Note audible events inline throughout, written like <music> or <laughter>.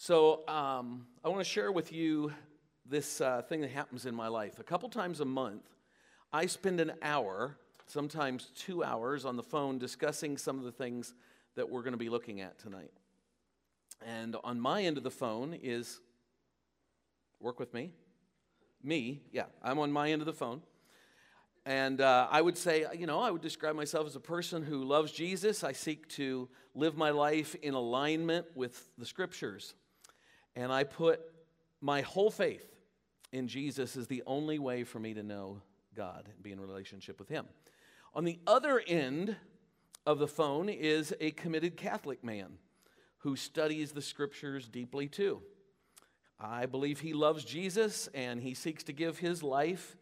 So, um, I want to share with you this uh, thing that happens in my life. A couple times a month, I spend an hour, sometimes two hours, on the phone discussing some of the things that we're going to be looking at tonight. And on my end of the phone is, work with me, me, yeah, I'm on my end of the phone. And uh, I would say, you know, I would describe myself as a person who loves Jesus. I seek to live my life in alignment with the scriptures. And I put my whole faith in Jesus as the only way for me to know God and be in relationship with Him. On the other end of the phone is a committed Catholic man who studies the scriptures deeply too. I believe he loves Jesus and he seeks to give his life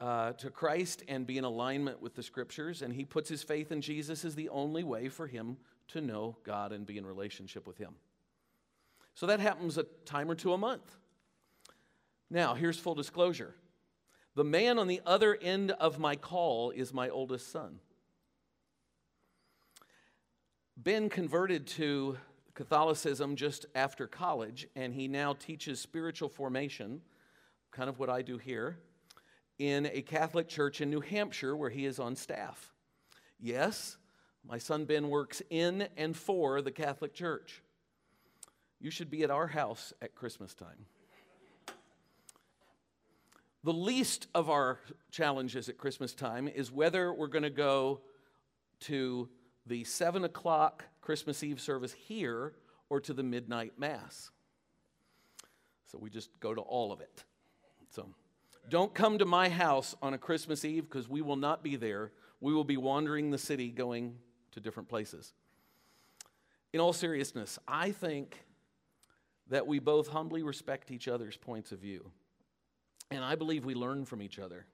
uh, to Christ and be in alignment with the scriptures, and he puts his faith in Jesus as the only way for him to know God and be in relationship with him. So that happens a time or two a month. Now, here's full disclosure the man on the other end of my call is my oldest son. Ben converted to Catholicism just after college, and he now teaches spiritual formation, kind of what I do here, in a Catholic church in New Hampshire where he is on staff. Yes, my son Ben works in and for the Catholic Church. You should be at our house at Christmas time. The least of our challenges at Christmas time is whether we're going to go to the 7 o'clock Christmas Eve service here or to the midnight Mass. So we just go to all of it. So don't come to my house on a Christmas Eve because we will not be there. We will be wandering the city going to different places. In all seriousness, I think that we both humbly respect each other's points of view. And I believe we learn from each other.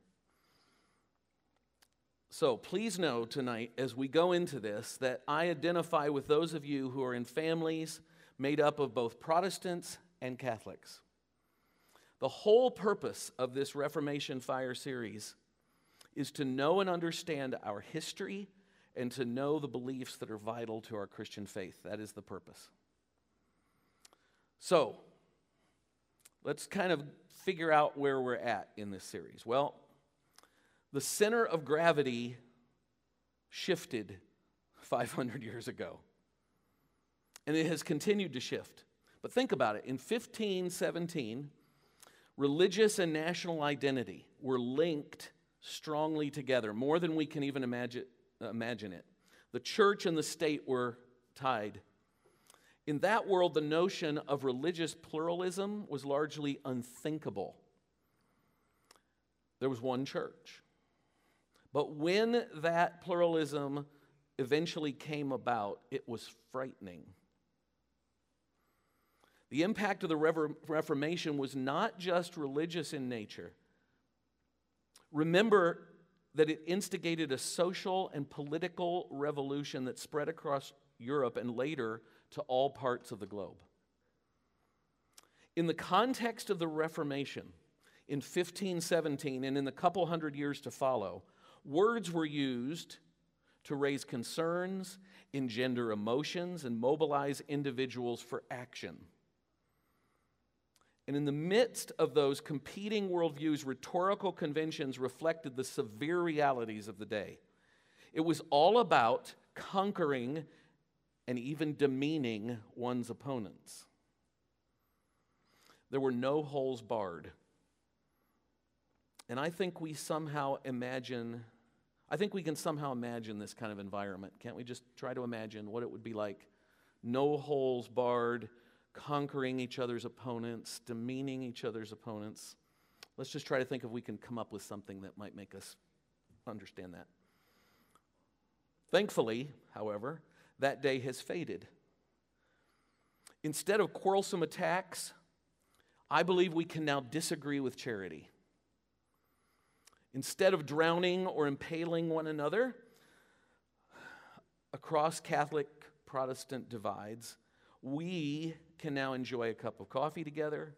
So please know tonight, as we go into this, that I identify with those of you who are in families made up of both Protestants and Catholics. The whole purpose of this Reformation Fire series is to know and understand our history and to know the beliefs that are vital to our Christian faith. That is the purpose. So, let's kind of figure out where we're at in this series. Well, the center of gravity shifted 500 years ago. And it has continued to shift. But think about it. In 1517, religious and national identity were linked strongly together, more than we can even imagine, imagine it. The church and the state were tied. In that world, the notion of religious pluralism was largely unthinkable. There was one church. But when that pluralism eventually came about, it was frightening. The impact of the Reformation was not just religious in nature. Remember that it instigated a social and political revolution that spread across Europe and later to all parts of the globe. In the context of the Reformation in 1517 and in the couple hundred years to follow, words were used to raise concerns, engender emotions, and mobilize individuals for action. And in the midst of those competing worldviews, rhetorical conventions reflected the severe realities of the day. It was all about conquering and even demeaning one's opponents. There were no holes barred. And I think we somehow imagine, I think we can somehow imagine this kind of environment. Can't we just try to imagine what it would be like? No holes barred conquering each other's opponents, demeaning each other's opponents. Let's just try to think if we can come up with something that might make us understand that. Thankfully, however, that day has faded. Instead of quarrelsome attacks, I believe we can now disagree with charity. Instead of drowning or impaling one another across Catholic Protestant divides, we can now enjoy a cup of coffee together,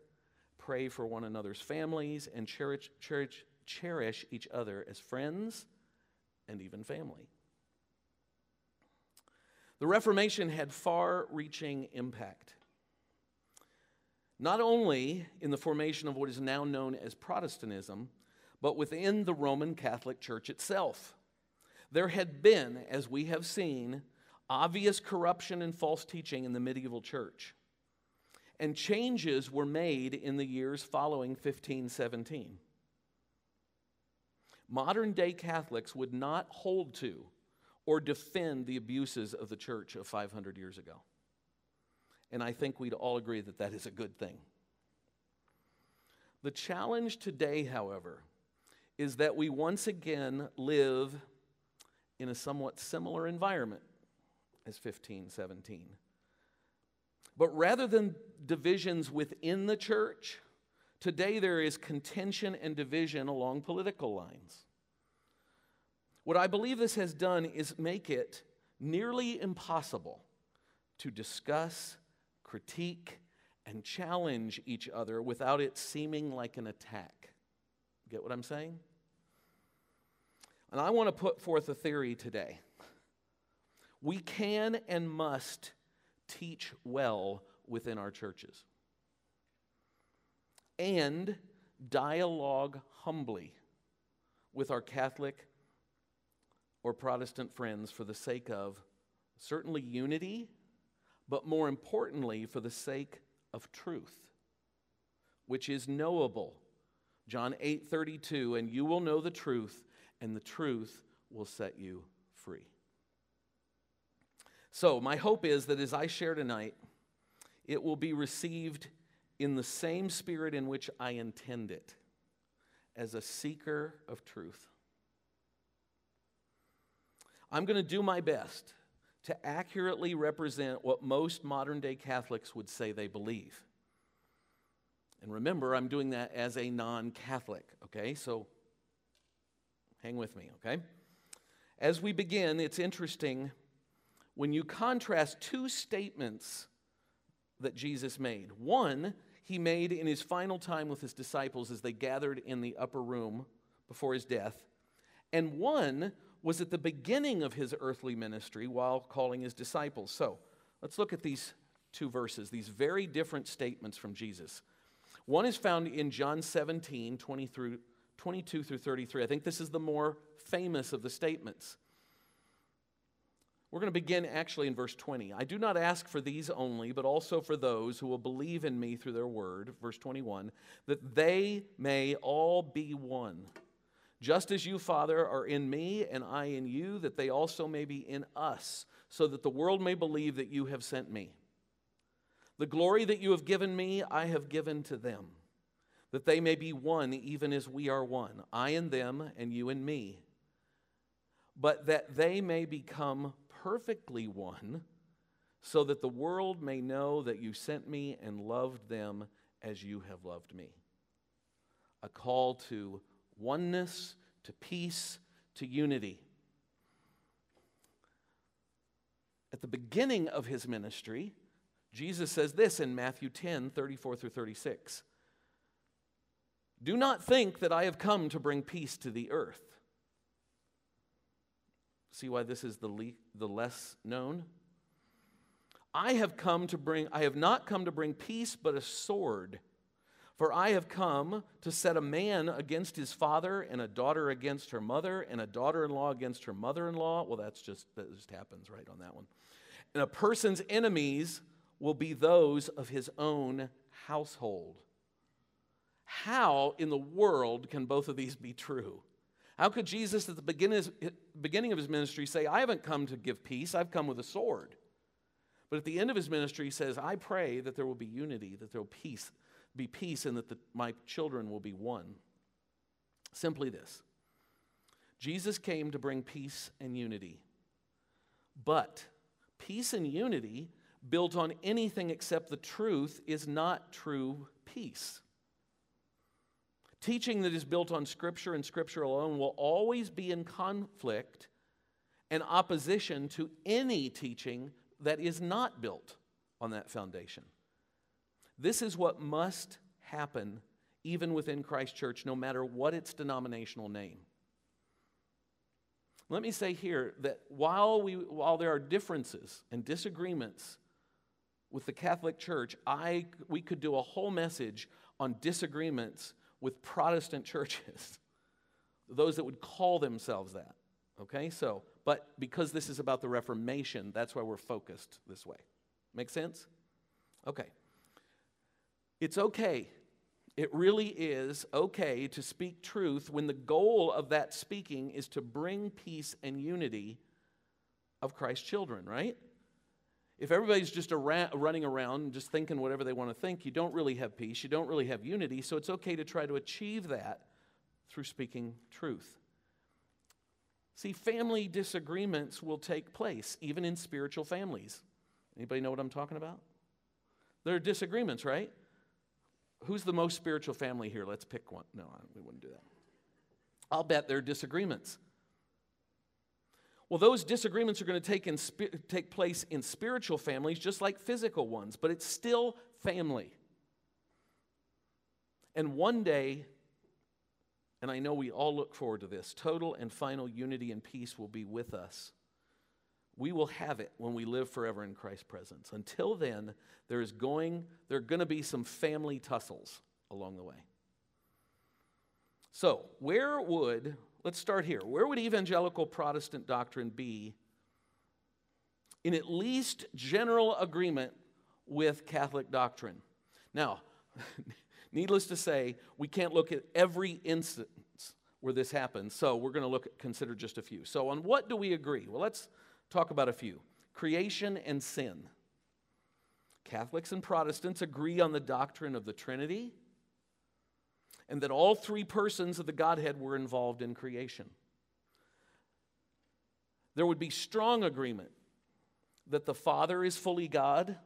pray for one another's families, and cherish, cherish, cherish each other as friends and even family. The Reformation had far reaching impact. not only in the formation of what is now known as Protestantism, but within the Roman Catholic Church itself. There had been, as we have seen, obvious corruption and false teaching in the medieval church. And changes were made in the years following 1517. Modern day Catholics would not hold to or defend the abuses of the church of 500 years ago. And I think we'd all agree that that is a good thing. The challenge today, however, is that we once again live in a somewhat similar environment as 1517. But rather than divisions within the church, today there is contention and division along political lines. What I believe this has done is make it nearly impossible to discuss, critique, and challenge each other without it seeming like an attack. Get what I'm saying? And I want to put forth a theory today. We can and must teach well within our churches and dialogue humbly with our Catholic or Protestant friends for the sake of certainly unity, but more importantly, for the sake of truth, which is knowable. John 8 32, and you will know the truth, and the truth will set you free. So, my hope is that as I share tonight, it will be received in the same spirit in which I intend it as a seeker of truth. I'm going to do my best to accurately represent what most modern day Catholics would say they believe. And remember, I'm doing that as a non Catholic, okay? So hang with me, okay? As we begin, it's interesting when you contrast two statements that Jesus made. One, he made in his final time with his disciples as they gathered in the upper room before his death, and one was at the beginning of his earthly ministry while calling his disciples. So let's look at these two verses, these very different statements from Jesus. One is found in John 17, 20 through, 22 through 33. I think this is the more famous of the statements. We're going to begin actually in verse 20. I do not ask for these only, but also for those who will believe in me through their word, verse 21, that they may all be one just as you, Father, are in me and I in you, that they also may be in us, so that the world may believe that you have sent me. The glory that you have given me, I have given to them, that they may be one, even as we are one, I and them, and you and me, but that they may become perfectly one, so that the world may know that you sent me and loved them as you have loved me. A call to oneness, to peace, to unity. At the beginning of his ministry, Jesus says this in Matthew 10 34 through 36. Do not think that I have come to bring peace to the earth. See why this is the, le- the less known? I have come to bring, I have not come to bring peace, but a sword. For I have come to set a man against his father, and a daughter against her mother, and a daughter in law against her mother in law. Well, that's just, that just happens right on that one. And a person's enemies will be those of his own household. How in the world can both of these be true? How could Jesus, at the beginning of his ministry, say, I haven't come to give peace, I've come with a sword? But at the end of his ministry, he says, I pray that there will be unity, that there will peace, be peace and that the, my children will be one. Simply this Jesus came to bring peace and unity. But peace and unity built on anything except the truth is not true peace. Teaching that is built on Scripture and Scripture alone will always be in conflict and opposition to any teaching that is not built on that foundation. This is what must happen even within Christ Church, no matter what its denominational name. Let me say here that while, we, while there are differences and disagreements with the Catholic Church, I, we could do a whole message on disagreements with Protestant churches, <laughs> those that would call themselves that. Okay, so, but because this is about the Reformation, that's why we're focused this way. Make sense? Okay. It's okay. It really is okay to speak truth when the goal of that speaking is to bring peace and unity of Christ's children, right? If everybody's just around, running around just thinking whatever they want to think, you don't really have peace, you don't really have unity, so it's okay to try to achieve that through speaking truth. See, family disagreements will take place, even in spiritual families. Anybody know what I'm talking about? There are disagreements, right? Who's the most spiritual family here? Let's pick one. No, we wouldn't do that. I'll bet there are disagreements. Well, those disagreements are going to take, in, take place in spiritual families just like physical ones, but it's still family. And one day, and I know we all look forward to this, total and final unity and peace will be with us. We will have it when we live forever in Christ's presence. Until then, there is going, there are going to be some family tussles along the way. So, where would Let's start here. Where would evangelical Protestant doctrine be in at least general agreement with Catholic doctrine? Now, <laughs> needless to say, we can't look at every instance where this happens, so we're going to look at, consider just a few. So, on what do we agree? Well, let's talk about a few creation and sin. Catholics and Protestants agree on the doctrine of the Trinity and that all three persons of the Godhead were involved in creation. There would be strong agreement that the Father is fully God,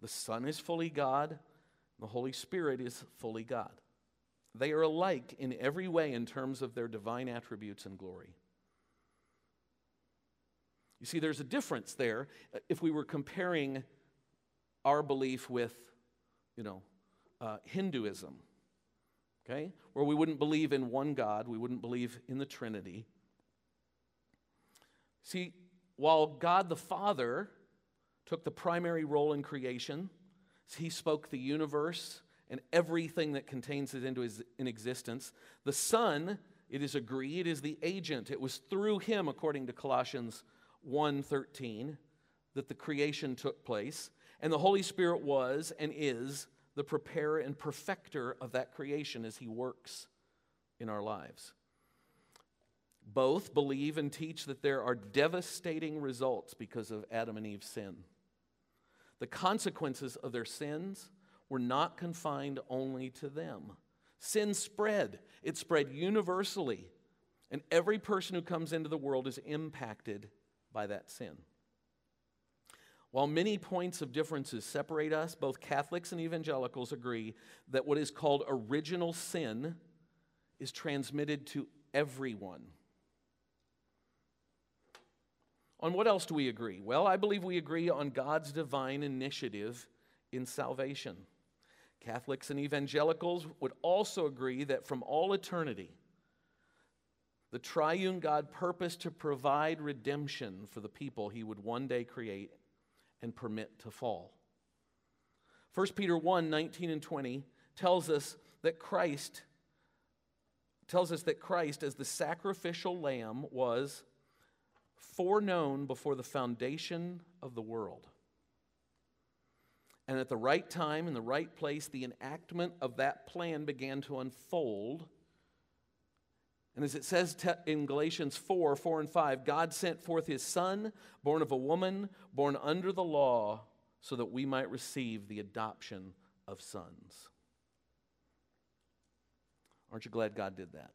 the Son is fully God, the Holy Spirit is fully God. They are alike in every way in terms of their divine attributes and glory. You see, there's a difference there if we were comparing our belief with, you know, uh, Hinduism okay? Where we wouldn't believe in one God, we wouldn't believe in the Trinity. See, while God the Father took the primary role in creation, he spoke the universe and everything that contains it into his, in existence. The Son, it is agreed, is the agent. It was through him, according to Colossians 1:13, that the creation took place. And the Holy Spirit was and is the preparer and perfecter of that creation as he works in our lives. Both believe and teach that there are devastating results because of Adam and Eve's sin. The consequences of their sins were not confined only to them. Sin spread, it spread universally, and every person who comes into the world is impacted by that sin. While many points of differences separate us, both Catholics and evangelicals agree that what is called original sin is transmitted to everyone. On what else do we agree? Well, I believe we agree on God's divine initiative in salvation. Catholics and evangelicals would also agree that from all eternity, the triune God purposed to provide redemption for the people he would one day create and permit to fall. 1 Peter 1 19 and 20 tells us that Christ tells us that Christ as the sacrificial lamb was foreknown before the foundation of the world. And at the right time, in the right place, the enactment of that plan began to unfold and as it says in Galatians 4 4 and 5, God sent forth his Son, born of a woman, born under the law, so that we might receive the adoption of sons. Aren't you glad God did that?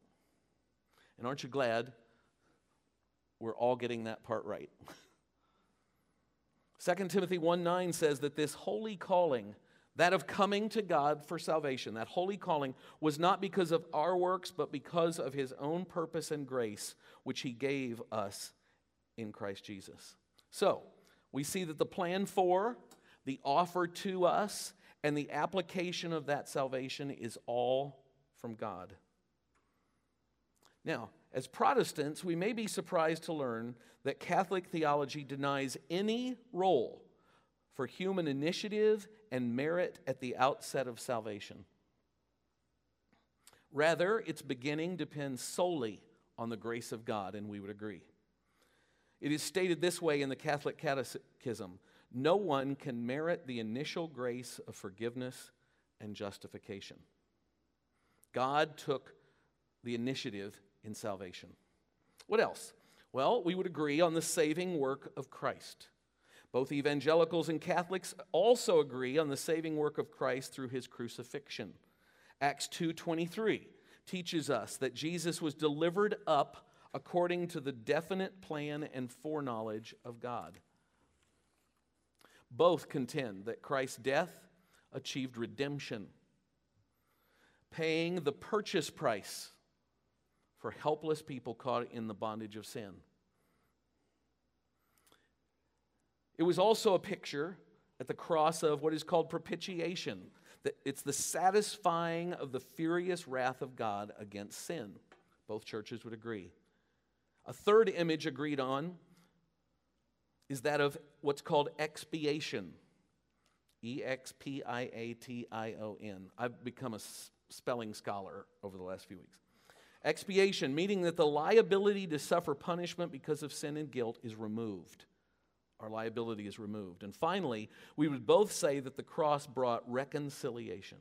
And aren't you glad we're all getting that part right? <laughs> 2 Timothy 1 9 says that this holy calling that of coming to God for salvation, that holy calling, was not because of our works, but because of his own purpose and grace, which he gave us in Christ Jesus. So, we see that the plan for, the offer to us, and the application of that salvation is all from God. Now, as Protestants, we may be surprised to learn that Catholic theology denies any role for human initiative and merit at the outset of salvation. Rather, its beginning depends solely on the grace of God, and we would agree. It is stated this way in the Catholic Catechism No one can merit the initial grace of forgiveness and justification. God took the initiative in salvation. What else? Well, we would agree on the saving work of Christ. Both evangelicals and Catholics also agree on the saving work of Christ through his crucifixion. Acts 2:23 teaches us that Jesus was delivered up according to the definite plan and foreknowledge of God. Both contend that Christ's death achieved redemption, paying the purchase price for helpless people caught in the bondage of sin. It was also a picture at the cross of what is called propitiation. It's the satisfying of the furious wrath of God against sin. Both churches would agree. A third image agreed on is that of what's called expiation. E X P I A T I O N. I've become a spelling scholar over the last few weeks. Expiation, meaning that the liability to suffer punishment because of sin and guilt is removed our liability is removed. And finally, we would both say that the cross brought reconciliation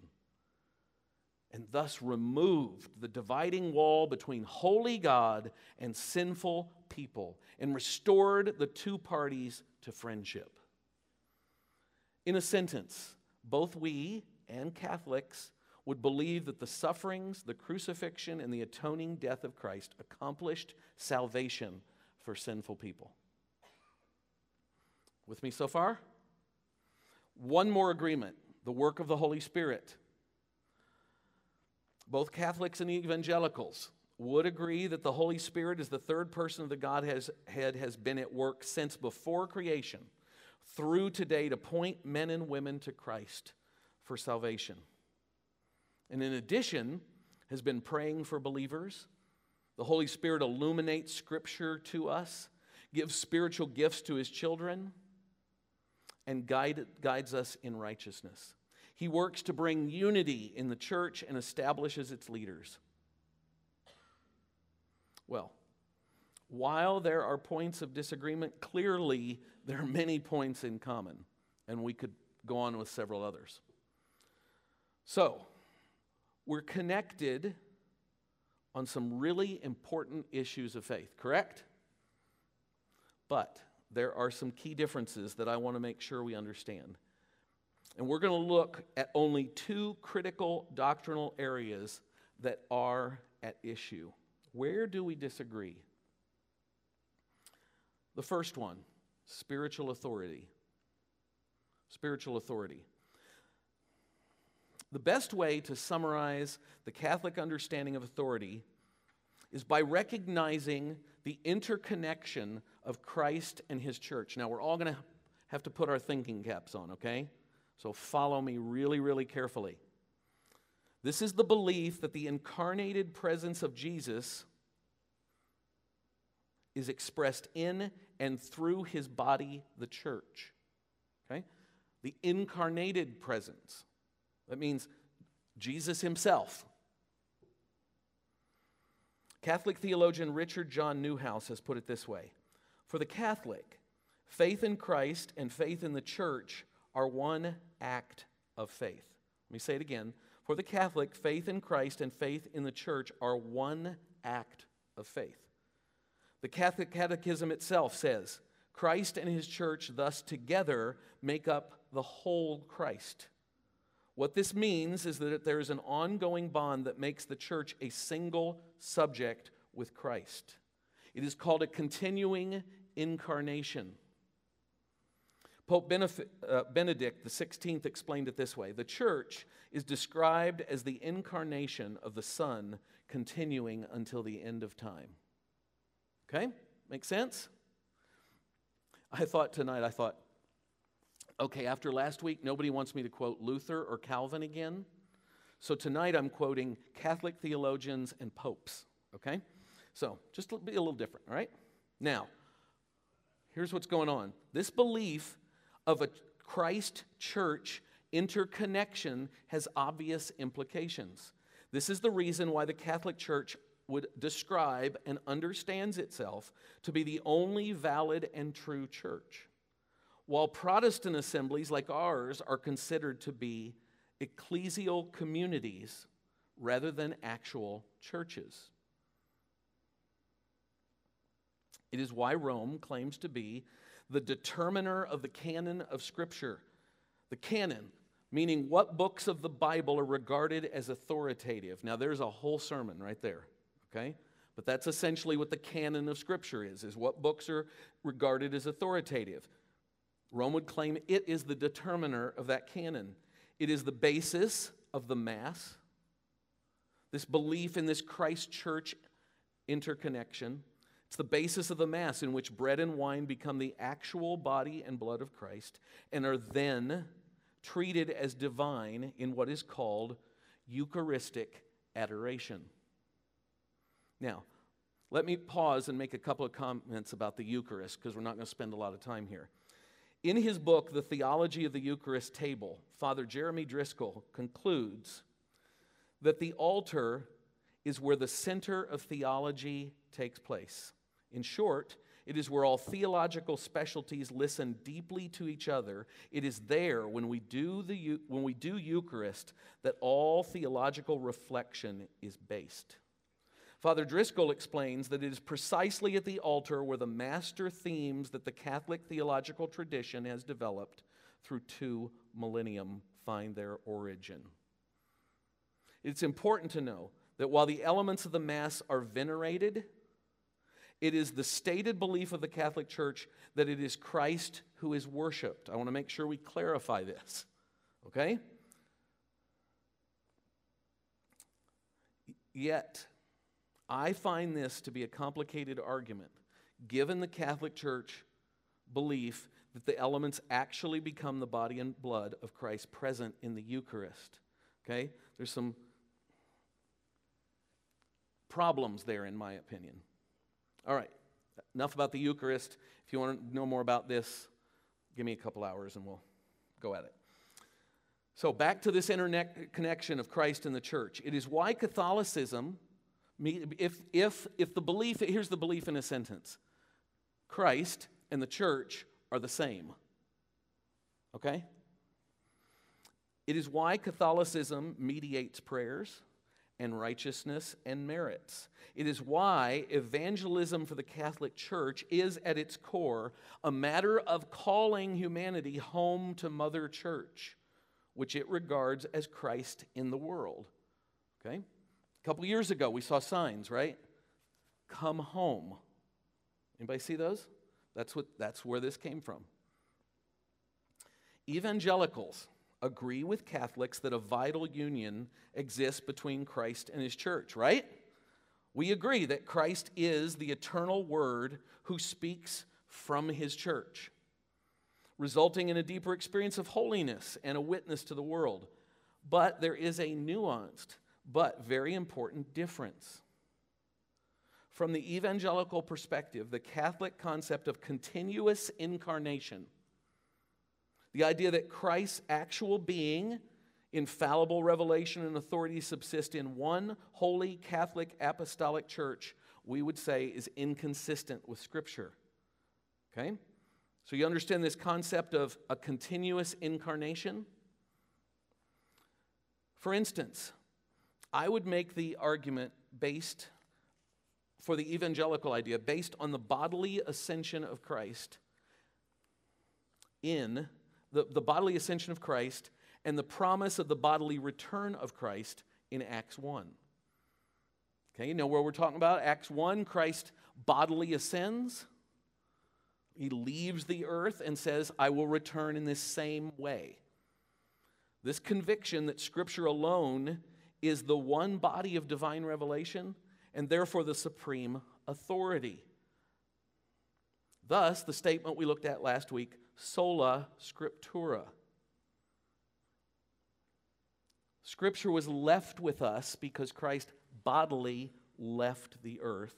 and thus removed the dividing wall between holy God and sinful people and restored the two parties to friendship. In a sentence, both we and Catholics would believe that the sufferings, the crucifixion, and the atoning death of Christ accomplished salvation for sinful people. With me so far? One more agreement the work of the Holy Spirit. Both Catholics and evangelicals would agree that the Holy Spirit, is the third person of the Godhead, has been at work since before creation through today to point men and women to Christ for salvation. And in addition, has been praying for believers. The Holy Spirit illuminates Scripture to us, gives spiritual gifts to His children and guide, guides us in righteousness. He works to bring unity in the church and establishes its leaders. Well, while there are points of disagreement, clearly there are many points in common, and we could go on with several others. So, we're connected on some really important issues of faith, correct? But there are some key differences that I want to make sure we understand. And we're going to look at only two critical doctrinal areas that are at issue. Where do we disagree? The first one spiritual authority. Spiritual authority. The best way to summarize the Catholic understanding of authority is by recognizing the interconnection of Christ and his church. Now, we're all going to have to put our thinking caps on, okay? So follow me really, really carefully. This is the belief that the incarnated presence of Jesus is expressed in and through his body, the church. Okay? The incarnated presence. That means Jesus himself. Catholic theologian Richard John Neuhaus has put it this way For the Catholic, faith in Christ and faith in the church are one act of faith. Let me say it again. For the Catholic, faith in Christ and faith in the church are one act of faith. The Catholic Catechism itself says Christ and his church, thus together, make up the whole Christ. What this means is that there is an ongoing bond that makes the church a single subject with Christ. It is called a continuing incarnation. Pope uh, Benedict XVI explained it this way The church is described as the incarnation of the Son continuing until the end of time. Okay? Make sense? I thought tonight, I thought, okay, after last week, nobody wants me to quote Luther or Calvin again. So tonight I'm quoting Catholic theologians and popes, okay? So just be a little different, all right? Now, here's what's going on. This belief of a Christ church interconnection has obvious implications. This is the reason why the Catholic Church would describe and understands itself to be the only valid and true church, while Protestant assemblies like ours are considered to be ecclesial communities rather than actual churches. It is why Rome claims to be the determiner of the canon of Scripture. The canon, meaning what books of the Bible are regarded as authoritative. Now, there's a whole sermon right there, okay? But that's essentially what the canon of Scripture is, is what books are regarded as authoritative. Rome would claim it is the determiner of that canon. It is the basis of the Mass, this belief in this Christ church interconnection. It's the basis of the Mass in which bread and wine become the actual body and blood of Christ and are then treated as divine in what is called Eucharistic adoration. Now, let me pause and make a couple of comments about the Eucharist because we're not going to spend a lot of time here. In his book, The Theology of the Eucharist Table, Father Jeremy Driscoll concludes that the altar is where the center of theology takes place. In short, it is where all theological specialties listen deeply to each other. It is there, when we do, the, when we do Eucharist, that all theological reflection is based. Father Driscoll explains that it is precisely at the altar where the master themes that the Catholic theological tradition has developed through two millennium find their origin. It's important to know that while the elements of the Mass are venerated, it is the stated belief of the Catholic Church that it is Christ who is worshiped. I want to make sure we clarify this. Okay? Yet, I find this to be a complicated argument, given the Catholic Church belief that the elements actually become the body and blood of Christ present in the Eucharist. Okay? There's some problems there, in my opinion. All right, enough about the Eucharist. If you want to know more about this, give me a couple hours and we'll go at it. So, back to this interconnection of Christ and the church. It is why Catholicism, if, if, if the belief, here's the belief in a sentence Christ and the church are the same. Okay? It is why Catholicism mediates prayers and righteousness and merits. It is why evangelism for the Catholic Church is at its core a matter of calling humanity home to Mother Church, which it regards as Christ in the world. Okay? A couple years ago, we saw signs, right? Come home. Anybody see those? That's, what, that's where this came from. Evangelicals agree with Catholics that a vital union exists between Christ and his church, right? We agree that Christ is the eternal Word who speaks from his church, resulting in a deeper experience of holiness and a witness to the world. But there is a nuanced but very important difference. From the evangelical perspective, the Catholic concept of continuous incarnation the idea that Christ's actual being, infallible revelation, and authority subsist in one holy Catholic apostolic church, we would say is inconsistent with Scripture. Okay? So you understand this concept of a continuous incarnation? For instance, I would make the argument based for the evangelical idea based on the bodily ascension of Christ in the, the bodily ascension of Christ and the promise of the bodily return of Christ in Acts 1. Okay, you know where we're talking about? Acts 1, Christ bodily ascends. He leaves the earth and says, I will return in this same way. This conviction that Scripture alone is the one body of divine revelation and therefore the supreme authority. Thus, the statement we looked at last week sola scriptura. Scripture was left with us because Christ bodily left the earth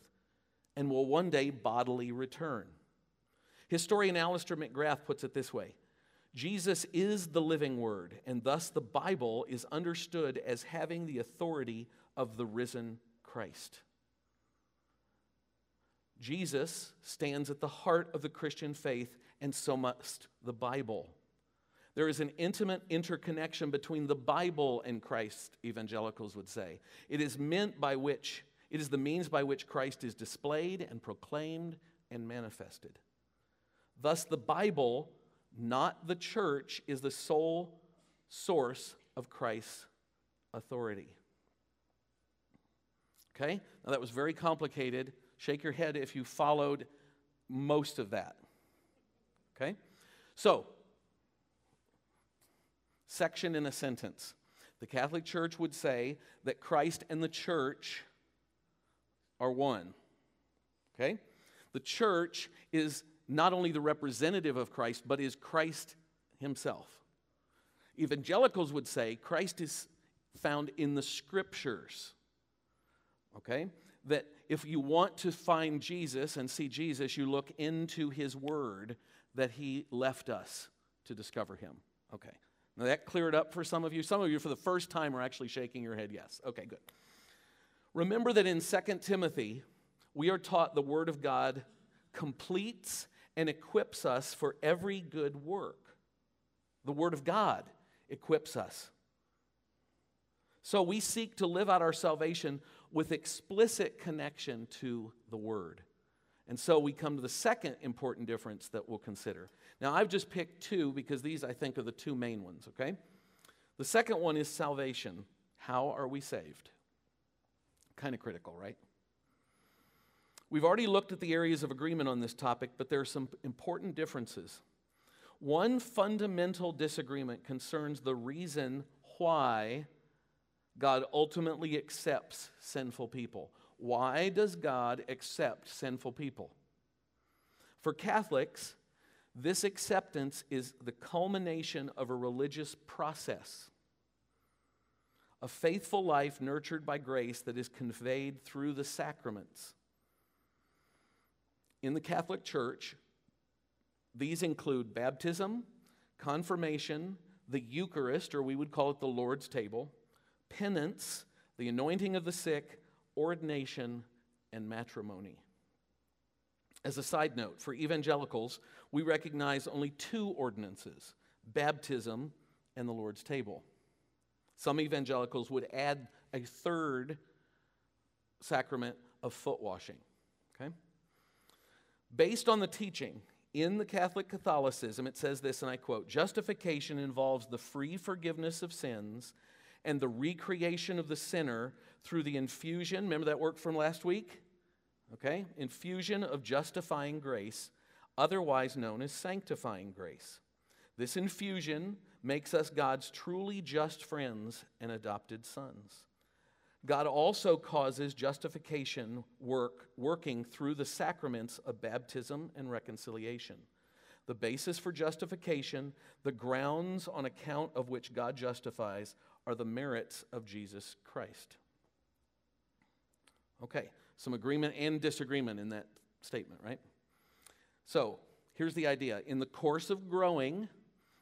and will one day bodily return. Historian Alister McGrath puts it this way Jesus is the living word, and thus the Bible is understood as having the authority of the risen Christ. Jesus stands at the heart of the Christian faith, and so must the Bible. There is an intimate interconnection between the Bible and Christ, evangelicals would say. It is meant by which, it is the means by which Christ is displayed and proclaimed and manifested. Thus, the Bible, not the church, is the sole source of Christ's authority. Okay? Now, that was very complicated. Shake your head if you followed most of that. Okay? So, section in a sentence. The Catholic Church would say that Christ and the church are one. Okay? The church is not only the representative of Christ, but is Christ himself. Evangelicals would say Christ is found in the scriptures. Okay? That if you want to find Jesus and see Jesus, you look into his word that he left us to discover him. Okay. Now that cleared up for some of you. Some of you, for the first time, are actually shaking your head yes. Okay, good. Remember that in 2 Timothy, we are taught the Word of God completes and equips us for every good work. The Word of God equips us. So we seek to live out our salvation with explicit connection to the Word. And so we come to the second important difference that we'll consider. Now, I've just picked two because these, I think, are the two main ones, okay? The second one is salvation. How are we saved? Kind of critical, right? We've already looked at the areas of agreement on this topic, but there are some important differences. One fundamental disagreement concerns the reason why God ultimately accepts sinful people. Why does God accept sinful people? For Catholics, this acceptance is the culmination of a religious process, a faithful life nurtured by grace that is conveyed through the sacraments. In the Catholic Church, these include baptism, confirmation, the Eucharist, or we would call it the Lord's table, penance, the anointing of the sick, ordination, and matrimony. As a side note, for evangelicals, we recognize only two ordinances baptism and the Lord's table. Some evangelicals would add a third sacrament of foot washing. Based on the teaching in the Catholic Catechism, it says this, and I quote Justification involves the free forgiveness of sins and the recreation of the sinner through the infusion. Remember that work from last week? Okay? Infusion of justifying grace, otherwise known as sanctifying grace. This infusion makes us God's truly just friends and adopted sons. God also causes justification work working through the sacraments of baptism and reconciliation. The basis for justification, the grounds on account of which God justifies, are the merits of Jesus Christ. Okay, some agreement and disagreement in that statement, right? So here's the idea. In the course of growing,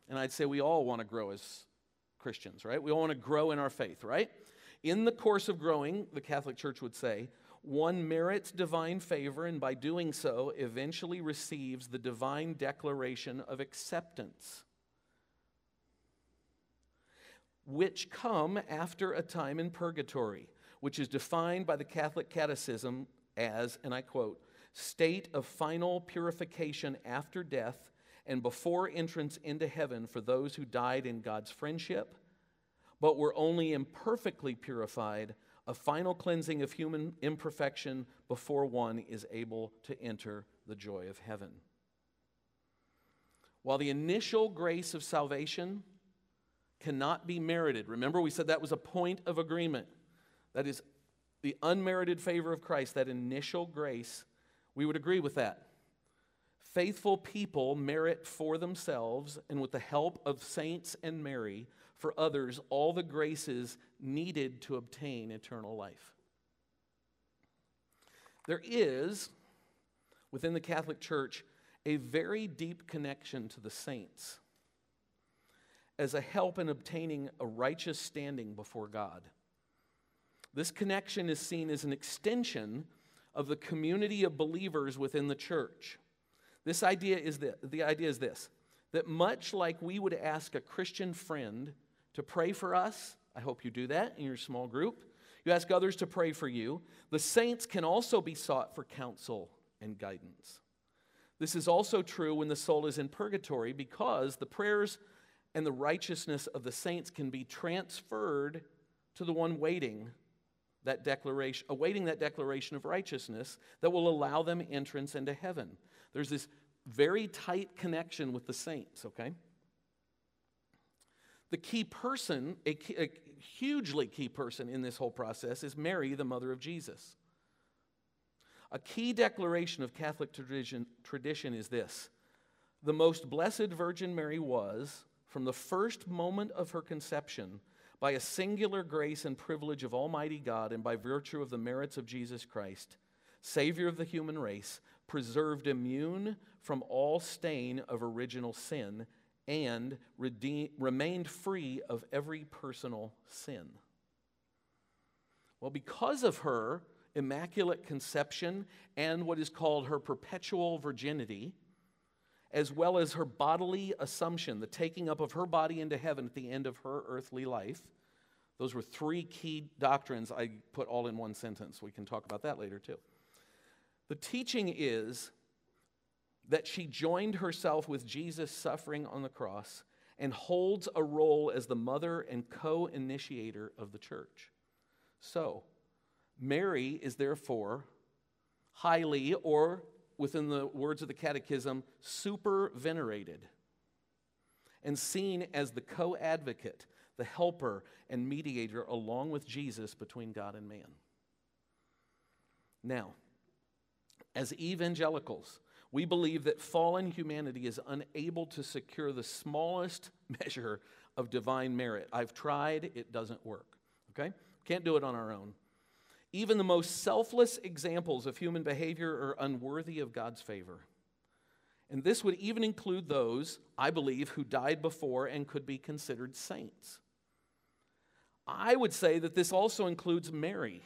and I'd say we all want to grow as Christians, right? We all want to grow in our faith, right? In the course of growing, the Catholic Church would say, one merits divine favor and by doing so eventually receives the divine declaration of acceptance, which come after a time in purgatory which is defined by the Catholic Catechism as, and I quote, state of final purification after death and before entrance into heaven for those who died in God's friendship, but we were only imperfectly purified, a final cleansing of human imperfection before one is able to enter the joy of heaven. While the initial grace of salvation cannot be merited, remember we said that was a point of agreement. That is the unmerited favor of Christ, that initial grace. We would agree with that. Faithful people merit for themselves and with the help of saints and Mary for others all the graces needed to obtain eternal life. There is, within the Catholic Church, a very deep connection to the saints. as a help in obtaining a righteous standing before God. This connection is seen as an extension of the community of believers within the church. This idea is the, the idea is this that much like we would ask a Christian friend to pray for us, I hope you do that in your small group. You ask others to pray for you. The saints can also be sought for counsel and guidance. This is also true when the soul is in purgatory because the prayers and the righteousness of the saints can be transferred to the one waiting that declaration awaiting that declaration of righteousness that will allow them entrance into heaven. There's this very tight connection with the saints, okay? The key person, a, key, a, hugely key person in this whole process, is Mary, the mother of Jesus. A key declaration of Catholic tradition, tradition is this The most blessed Virgin Mary was, from the first moment of her conception, by a singular grace and privilege of Almighty God and by virtue of the merits of Jesus Christ, Savior of the human race, preserved immune from all stain of original sin and redeemed, remained free of every personal sin. Well, because of her immaculate conception and what is called her perpetual virginity, as well as her bodily assumption, the taking up of her body into heaven at the end of her earthly life. Those were three key doctrines I put all in one sentence. We can talk about that later too. The teaching is that she joined herself with Jesus suffering on the cross and holds a role as the mother and co initiator of the church. So, Mary is therefore highly, or within the words of the Catechism, super venerated and seen as the co advocate, the helper, and mediator along with Jesus between God and man. Now, as evangelicals, we believe that fallen humanity is unable to secure the smallest <laughs> measure of divine merit. I've tried, it doesn't work. Okay? Can't do it on our own. Even the most selfless examples of human behavior are unworthy of God's favor. And this would even include those, I believe, who died before and could be considered saints. I would say that this also includes Mary,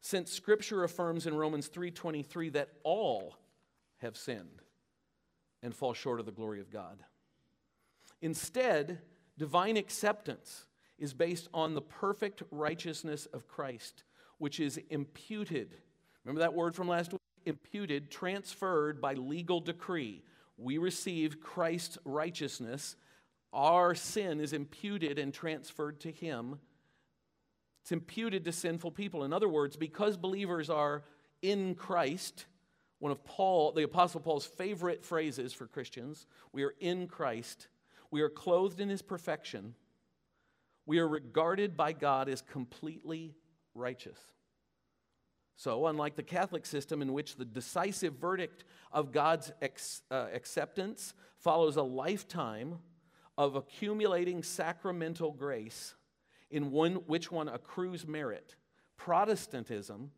since scripture affirms in Romans 3:23 that all have sinned and fall short of the glory of God. Instead, divine acceptance is based on the perfect righteousness of Christ which is imputed. Remember that word from last week? Imputed, transferred by legal decree. We receive Christ's righteousness. Our sin is imputed and transferred to Him. It's imputed to sinful people. In other words, because believers are in Christ, one of Paul, the Apostle Paul's favorite phrases for Christians, we are in Christ. We are clothed in His perfection. We are regarded by God as completely righteous. So, unlike the Catholic system, in which the decisive verdict of God's ex, uh, acceptance follows a lifetime of accumulating sacramental grace in one, which one accrues merit, Protestantism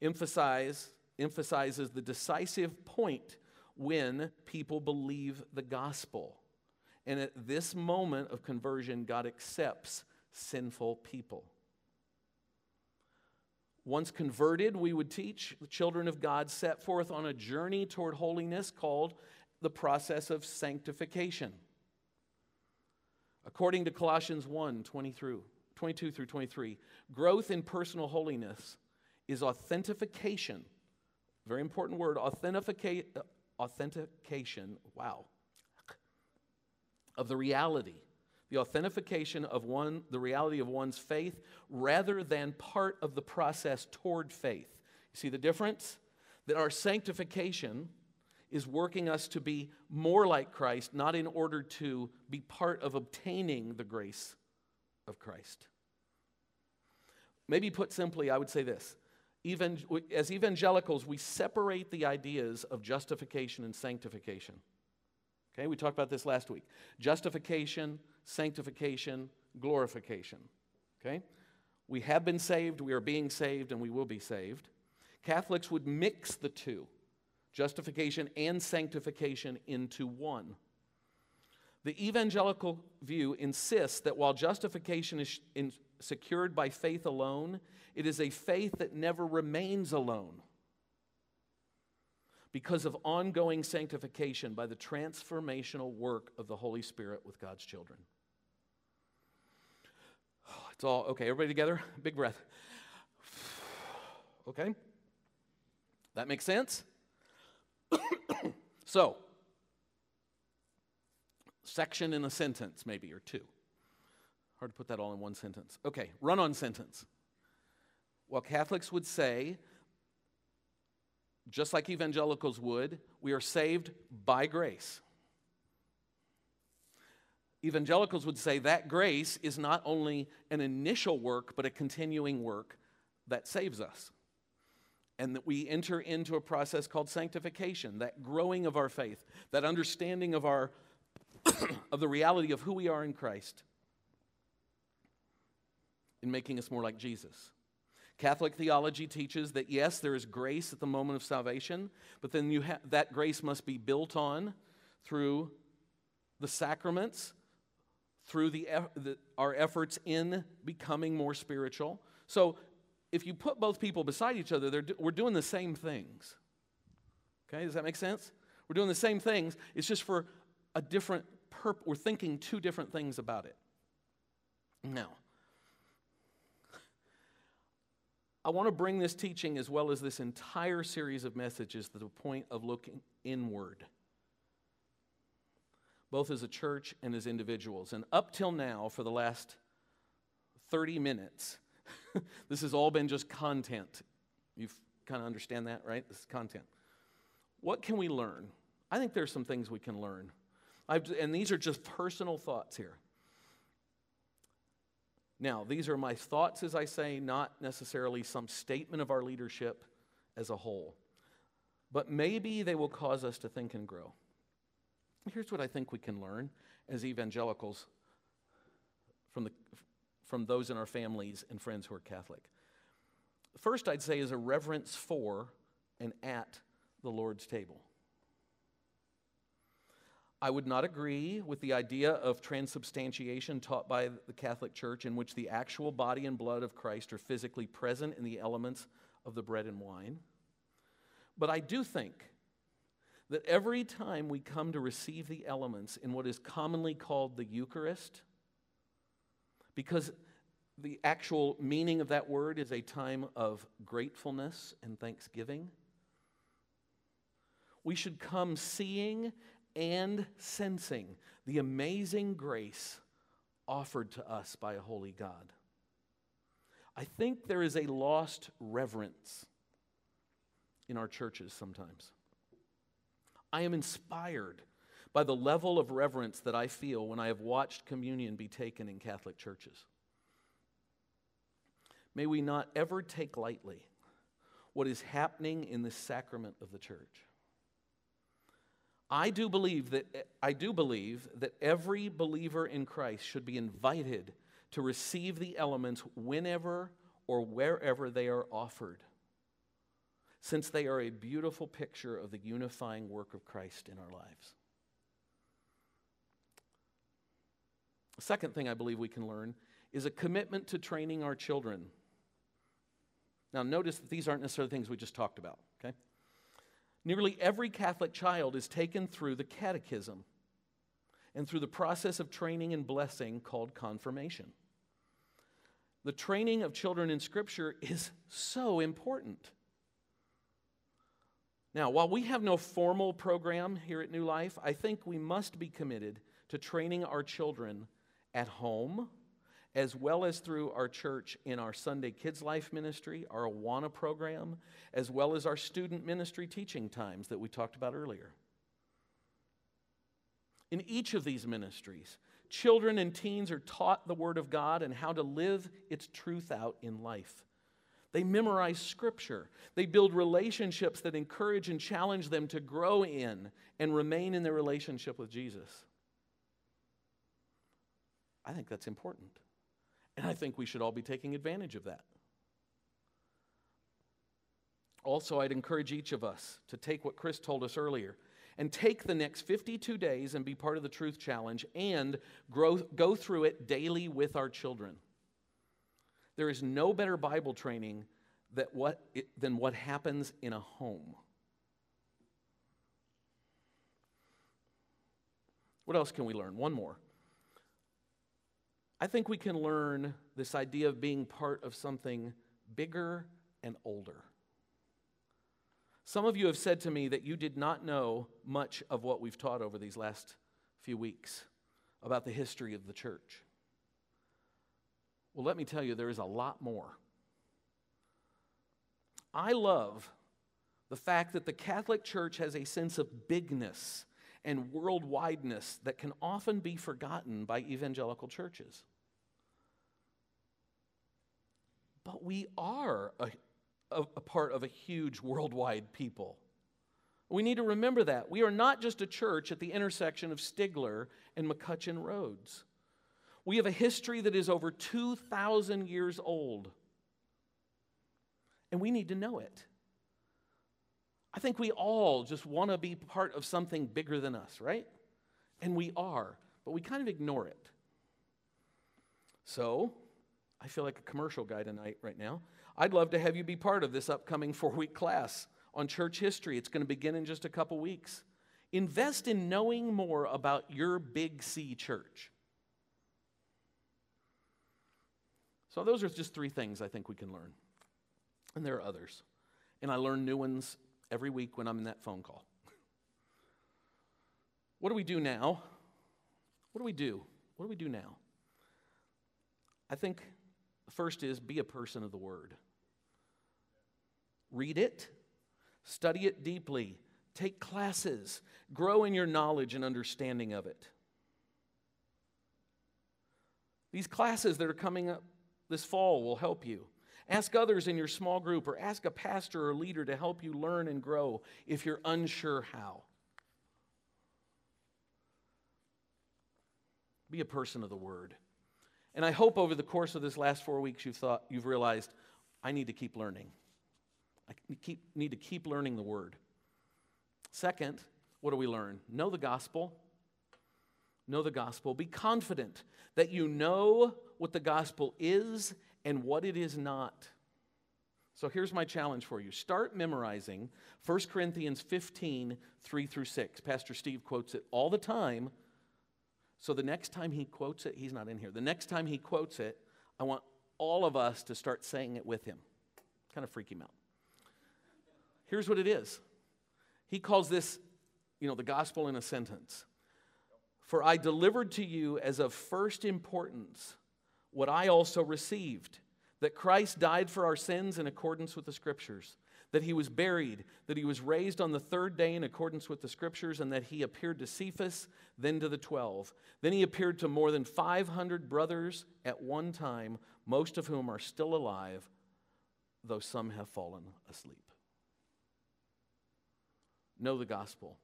emphasize, emphasizes the decisive point when people believe the gospel. And at this moment of conversion, God accepts sinful people. Once converted, we would teach the children of God set forth on a journey toward holiness called the process of sanctification. According to Colossians 1 20 through, 22 through 23, growth in personal holiness is authentication. Very important word, authentication, wow, of the reality the authentication of one, the reality of one's faith, rather than part of the process toward faith. You see the difference? That our sanctification is working us to be more like Christ, not in order to be part of obtaining the grace of Christ. Maybe put simply, I would say this. Even, as evangelicals, we separate the ideas of justification and sanctification. Okay, we talked about this last week. Justification, sanctification, glorification. Okay? We have been saved, we are being saved, and we will be saved. Catholics would mix the two, justification and sanctification, into one. The evangelical view insists that while justification is in, secured by faith alone, it is a faith that never remains alone because of ongoing sanctification by the transformational work of the Holy Spirit with God's children. <sighs> It's all okay. Everybody together? <laughs> Big breath. <sighs> Okay? That makes sense? <coughs> so, section in a sentence, maybe, or two. Hard to put that all in one sentence. Okay, run on sentence. Well, Catholics would say, just like evangelicals would, we are saved by grace. Evangelicals would say that grace is not only an initial work, but a continuing work that saves us. And that we enter into a process called sanctification, that growing of our faith, that understanding of, our, <coughs> of the reality of who we are in Christ, in making us more like Jesus. Catholic theology teaches that yes, there is grace at the moment of salvation, but then you ha- that grace must be built on through the sacraments through the, the, our efforts in becoming more spiritual. So if you put both people beside each other, we're doing the same things. Okay, does that make sense? We're doing the same things. It's just for a different purpose. We're thinking two different things about it. Now, I want to bring this teaching as well as this entire series of messages to the point of looking inward both as a church and as individuals. And up till now, for the last 30 minutes, <laughs> this has all been just content. You kind of understand that, right? This is content. What can we learn? I think there's some things we can learn. I've, and these are just personal thoughts here. Now, these are my thoughts, as I say, not necessarily some statement of our leadership as a whole. But maybe they will cause us to think and grow. Here's what I think we can learn as evangelicals from, the, from those in our families and friends who are Catholic. First, I'd say, is a reverence for and at the Lord's table. I would not agree with the idea of transubstantiation taught by the Catholic Church, in which the actual body and blood of Christ are physically present in the elements of the bread and wine. But I do think that every time we come to receive the elements in what is commonly called the Eucharist, because the actual meaning of that word is a time of gratefulness and thanksgiving, we should come seeing and sensing the amazing grace offered to us by a holy God. I think there is a lost reverence in our churches sometimes. I am inspired by the level of reverence that I feel when I have watched communion be taken in Catholic churches. May we not ever take lightly what is happening in the sacrament of the church. I do believe that I do believe that every believer in Christ should be invited to receive the elements whenever or wherever they are offered since they are a beautiful picture of the unifying work of Christ in our lives. The second thing I believe we can learn is a commitment to training our children. Now, notice that these aren't necessarily things we just talked about? Nearly every Catholic child is taken through the catechism and through the process of training and blessing called confirmation. The training of children in Scripture is so important. Now, while we have no formal program here at New Life, I think we must be committed to training our children at home as well as through our church in our Sunday Kids Life ministry, our Awana program, as well as our student ministry teaching times that we talked about earlier. In each of these ministries, children and teens are taught the Word of God and how to live its truth out in life. They memorize scripture. They build relationships that encourage and challenge them to grow in and remain in their relationship with Jesus. I think that's important. And I think we should all be taking advantage of that. Also, I'd encourage each of us to take what Chris told us earlier and take the next 52 days and be part of the Truth Challenge and grow, go through it daily with our children. There is no better Bible training that what, than what happens in a home. What else can we learn? One more. I think we can learn this idea of being part of something bigger and older. Some of you have said to me that you did not know much of what we've taught over these last few weeks about the history of the church. Well, let me tell you, there is a lot more. I love the fact that the Catholic Church has a sense of bigness and worldwideness that can often be forgotten by evangelical churches. But we are a, a, a, part of a huge worldwide people. We need to remember that. We are not just a church at the intersection of Stigler and McCutcheon Roads. We have a history that is over 2,000 years old. And we need to know it. I think we all just want to be part of something bigger than us, right? And we are, but we kind of ignore it. So, I feel like a commercial guy tonight, right now. I'd love to have you be part of this upcoming four week class on church history. It's going to begin in just a couple weeks. Invest in knowing more about your Big C church. So, those are just three things I think we can learn. And there are others. And I learn new ones every week when I'm in that phone call. <laughs> What do we do now? What do we do? What do we do now? I think first is be a person of the Word. Read it, study it deeply, take classes, grow in your knowledge and understanding of it. These classes that are coming up this fall will help you. Ask others in your small group or ask a pastor or leader to help you learn and grow if you're unsure how. Be a person of the word. And I hope over the course of this last four weeks you've thought you've realized I need to keep learning. I keep, need to keep learning the word. Second, what do we learn? Know the gospel. Know the gospel. Be confident that you know what the gospel is and what it is not. So here's my challenge for you start memorizing 1 Corinthians 15, 3 through 6. Pastor Steve quotes it all the time. So the next time he quotes it, he's not in here. The next time he quotes it, I want all of us to start saying it with him. Kind of freak him out. Here's what it is He calls this, you know, the gospel in a sentence. For I delivered to you as of first importance what I also received that Christ died for our sins in accordance with the Scriptures, that he was buried, that he was raised on the third day in accordance with the Scriptures, and that he appeared to Cephas, then to the twelve. Then he appeared to more than 500 brothers at one time, most of whom are still alive, though some have fallen asleep. Know the gospel.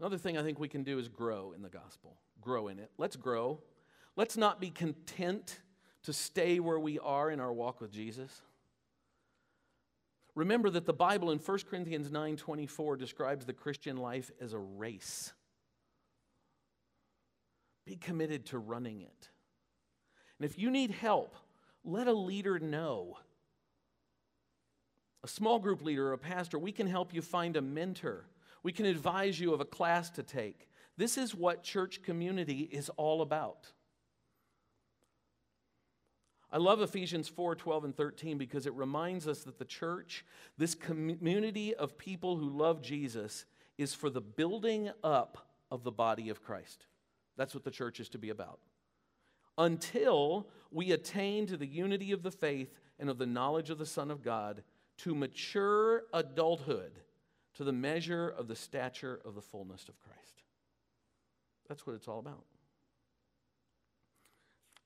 Another thing I think we can do is grow in the gospel, grow in it. Let's grow. Let's not be content to stay where we are in our walk with Jesus. Remember that the Bible in 1 Corinthians 9:24 describes the Christian life as a race. Be committed to running it. And if you need help, let a leader know. A small group leader or a pastor, we can help you find a mentor. We can advise you of a class to take. This is what church community is all about. I love Ephesians 4 12 and 13 because it reminds us that the church, this community of people who love Jesus, is for the building up of the body of Christ. That's what the church is to be about. Until we attain to the unity of the faith and of the knowledge of the Son of God, to mature adulthood, to the measure of the stature of the fullness of Christ. That's what it's all about.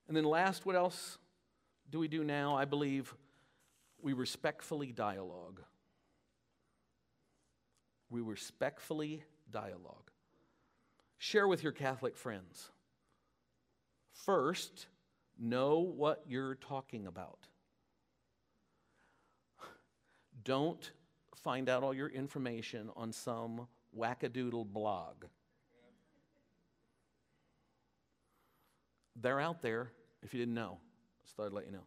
And then, last, what else? Do we do now? I believe we respectfully dialogue. We respectfully dialogue. Share with your Catholic friends. First, know what you're talking about. Don't find out all your information on some wackadoodle blog. They're out there, if you didn't know. Just thought I'd let you know.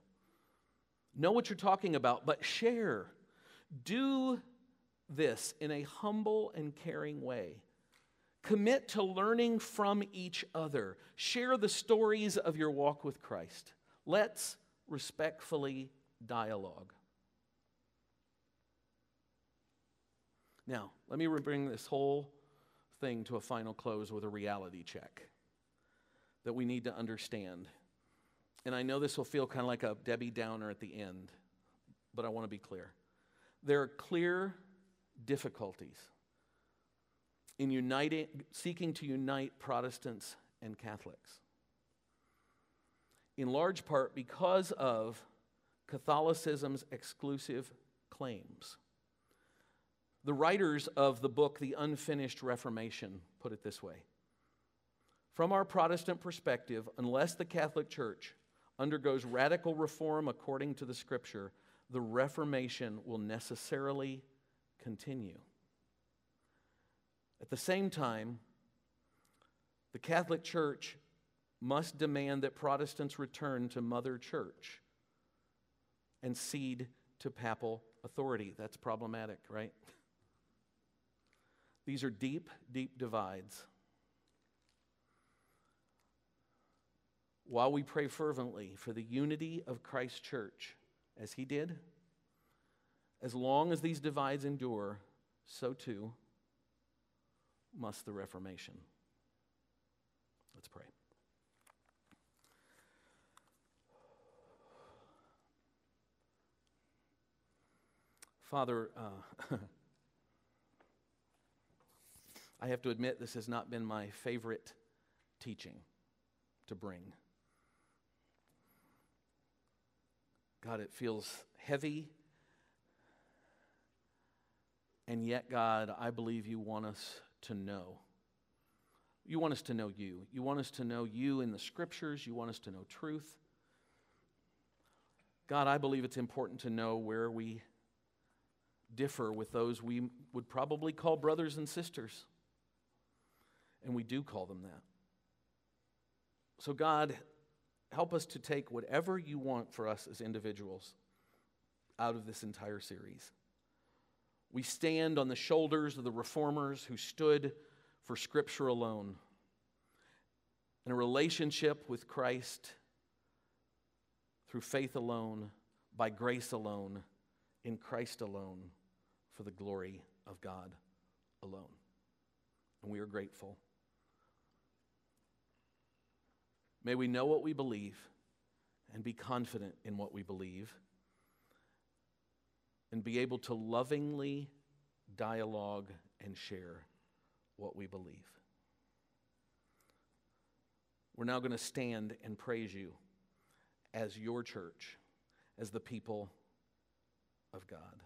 Know what you're talking about, but share. Do this in a humble and caring way. Commit to learning from each other. Share the stories of your walk with Christ. Let's respectfully dialogue. Now, let me bring this whole thing to a final close with a reality check that we need to understand. And I know this will feel kind of like a Debbie Downer at the end, but I want to be clear. There are clear difficulties in uniting, seeking to unite Protestants and Catholics. In large part because of Catholicism's exclusive claims. The writers of the book, The Unfinished Reformation, put it this way From our Protestant perspective, unless the Catholic Church undergoes radical reform according to the Scripture, the Reformation will necessarily continue. At the same time, the Catholic Church must demand that Protestants return to Mother Church and cede to papal authority. That's problematic, right? <laughs> These are deep, deep divides. While we pray fervently for the unity of Christ's church, as he did, as long as these divides endure, so too must the Reformation. Let's pray. Father, uh, <laughs> I have to admit this has not been my favorite teaching to bring. God, it feels heavy and yet, God, I believe you want us to know. You want us to know you. You want us to know you in the scriptures. You want us to know truth. God, I believe it's important to know where we differ with those we would probably call brothers and sisters. And we do call them that. So, God, help us to take whatever you want for us as individuals out of this entire series. We stand on the shoulders of the reformers who stood for Scripture alone. In a relationship with Christ through faith alone, by grace alone, in Christ alone, for the glory of God alone. And we are grateful. May we know what we believe and be confident in what we believe and be able to lovingly dialogue and share what we believe. We're now going to stand and praise you as your church, as the people of God.